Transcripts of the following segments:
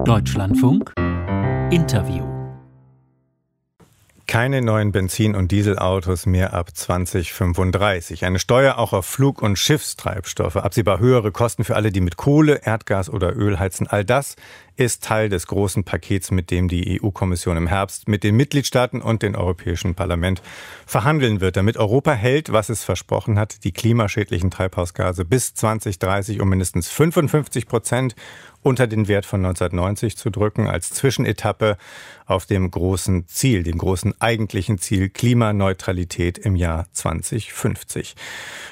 Deutschlandfunk Interview keine neuen Benzin- und Dieselautos mehr ab 2035. Eine Steuer auch auf Flug- und Schiffstreibstoffe. Absehbar höhere Kosten für alle, die mit Kohle, Erdgas oder Öl heizen. All das ist Teil des großen Pakets, mit dem die EU-Kommission im Herbst mit den Mitgliedstaaten und dem Europäischen Parlament verhandeln wird, damit Europa hält, was es versprochen hat, die klimaschädlichen Treibhausgase bis 2030 um mindestens 55 Prozent unter den Wert von 1990 zu drücken, als Zwischenetappe auf dem großen Ziel, dem großen eigentlichen Ziel Klimaneutralität im Jahr 2050.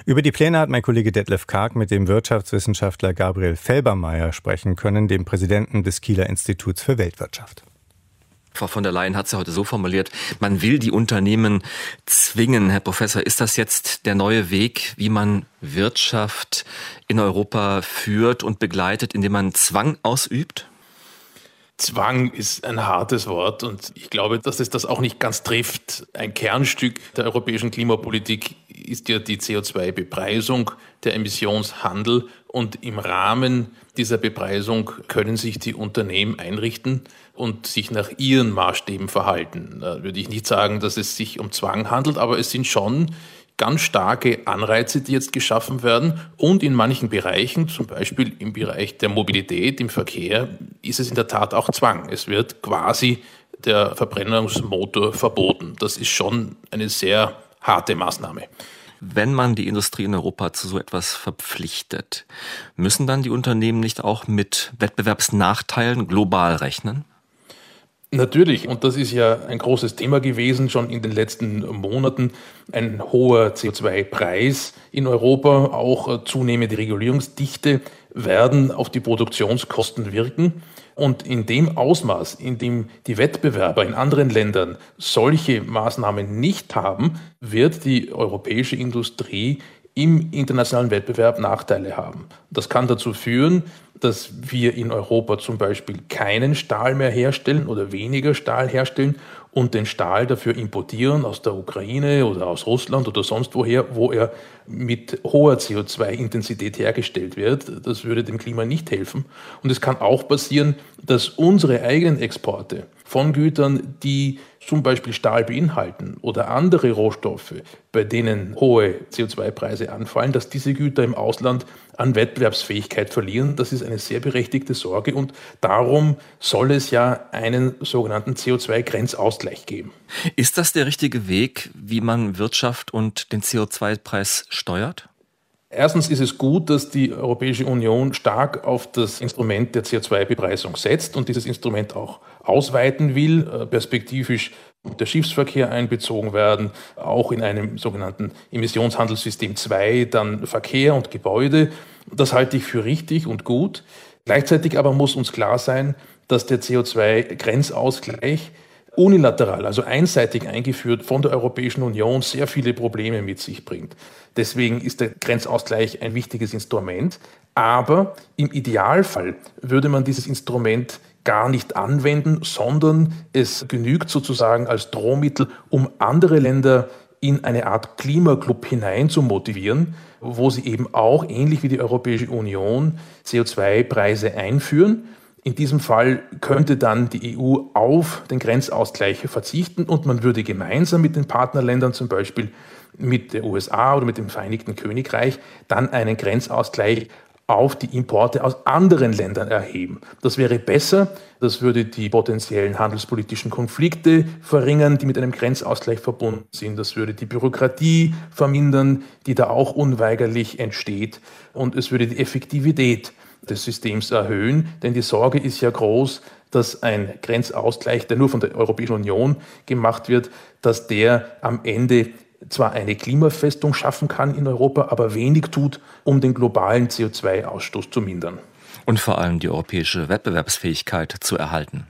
Über die Pläne hat mein Kollege Detlef Karg mit dem Wirtschaftswissenschaftler Gabriel Felbermeier sprechen können, dem Präsidenten des Kieler Instituts für Weltwirtschaft. Frau von der Leyen hat es ja heute so formuliert, man will die Unternehmen zwingen. Herr Professor, ist das jetzt der neue Weg, wie man Wirtschaft in Europa führt und begleitet, indem man Zwang ausübt? Zwang ist ein hartes Wort und ich glaube, dass es das auch nicht ganz trifft. Ein Kernstück der europäischen Klimapolitik ist ja die CO2-Bepreisung, der Emissionshandel und im Rahmen dieser Bepreisung können sich die Unternehmen einrichten und sich nach ihren Maßstäben verhalten. Da würde ich nicht sagen, dass es sich um Zwang handelt, aber es sind schon ganz starke Anreize, die jetzt geschaffen werden. Und in manchen Bereichen, zum Beispiel im Bereich der Mobilität, im Verkehr, ist es in der Tat auch Zwang. Es wird quasi der Verbrennungsmotor verboten. Das ist schon eine sehr harte Maßnahme. Wenn man die Industrie in Europa zu so etwas verpflichtet, müssen dann die Unternehmen nicht auch mit Wettbewerbsnachteilen global rechnen? Natürlich, und das ist ja ein großes Thema gewesen, schon in den letzten Monaten, ein hoher CO2-Preis in Europa, auch zunehmende Regulierungsdichte werden auf die Produktionskosten wirken. Und in dem Ausmaß, in dem die Wettbewerber in anderen Ländern solche Maßnahmen nicht haben, wird die europäische Industrie im internationalen Wettbewerb Nachteile haben. Das kann dazu führen, dass wir in Europa zum Beispiel keinen Stahl mehr herstellen oder weniger Stahl herstellen und den Stahl dafür importieren aus der Ukraine oder aus Russland oder sonst woher, wo er mit hoher CO2-Intensität hergestellt wird. Das würde dem Klima nicht helfen. Und es kann auch passieren, dass unsere eigenen Exporte von Gütern, die zum Beispiel Stahl beinhalten oder andere Rohstoffe, bei denen hohe CO2-Preise anfallen, dass diese Güter im Ausland an Wettbewerbsfähigkeit verlieren. Das ist eine sehr berechtigte Sorge und darum soll es ja einen sogenannten CO2-Grenzausgleich geben. Ist das der richtige Weg, wie man Wirtschaft und den CO2-Preis steuert? Erstens ist es gut, dass die Europäische Union stark auf das Instrument der CO2-Bepreisung setzt und dieses Instrument auch ausweiten will, äh, perspektivisch der Schiffsverkehr einbezogen werden, auch in einem sogenannten Emissionshandelssystem 2 dann Verkehr und Gebäude. Das halte ich für richtig und gut. Gleichzeitig aber muss uns klar sein, dass der CO2-Grenzausgleich unilateral, also einseitig eingeführt von der Europäischen Union, sehr viele Probleme mit sich bringt. Deswegen ist der Grenzausgleich ein wichtiges Instrument. Aber im Idealfall würde man dieses Instrument gar nicht anwenden, sondern es genügt sozusagen als Drohmittel, um andere Länder in eine Art Klimaclub hinein zu motivieren, wo sie eben auch, ähnlich wie die Europäische Union, CO2-Preise einführen. In diesem Fall könnte dann die EU auf den Grenzausgleich verzichten und man würde gemeinsam mit den Partnerländern, zum Beispiel mit der USA oder mit dem Vereinigten Königreich, dann einen Grenzausgleich auf die Importe aus anderen Ländern erheben. Das wäre besser, das würde die potenziellen handelspolitischen Konflikte verringern, die mit einem Grenzausgleich verbunden sind. Das würde die Bürokratie vermindern, die da auch unweigerlich entsteht. Und es würde die Effektivität des Systems erhöhen, denn die Sorge ist ja groß, dass ein Grenzausgleich, der nur von der Europäischen Union gemacht wird, dass der am Ende zwar eine Klimafestung schaffen kann in Europa, aber wenig tut, um den globalen CO2-Ausstoß zu mindern. Und vor allem die europäische Wettbewerbsfähigkeit zu erhalten.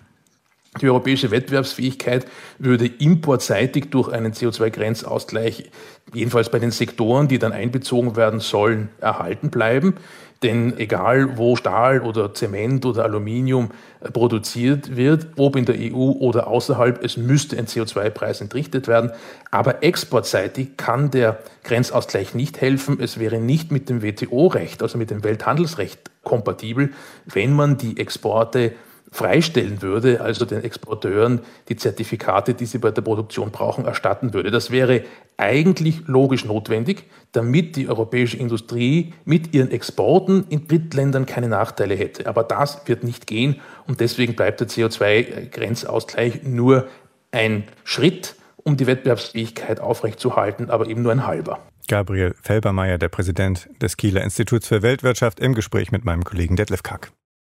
Die europäische Wettbewerbsfähigkeit würde importseitig durch einen CO2-Grenzausgleich, jedenfalls bei den Sektoren, die dann einbezogen werden sollen, erhalten bleiben. Denn egal wo Stahl oder Zement oder Aluminium äh, produziert wird, ob in der EU oder außerhalb, es müsste ein CO2-Preis entrichtet werden. Aber exportseitig kann der Grenzausgleich nicht helfen. Es wäre nicht mit dem WTO-Recht, also mit dem Welthandelsrecht kompatibel, wenn man die Exporte freistellen würde, also den Exporteuren die Zertifikate, die sie bei der Produktion brauchen, erstatten würde. Das wäre eigentlich logisch notwendig, damit die europäische Industrie mit ihren Exporten in Drittländern keine Nachteile hätte. Aber das wird nicht gehen und deswegen bleibt der CO2-Grenzausgleich nur ein Schritt, um die Wettbewerbsfähigkeit aufrechtzuerhalten, aber eben nur ein halber. Gabriel Felbermeier, der Präsident des Kieler Instituts für Weltwirtschaft, im Gespräch mit meinem Kollegen Detlef Kack.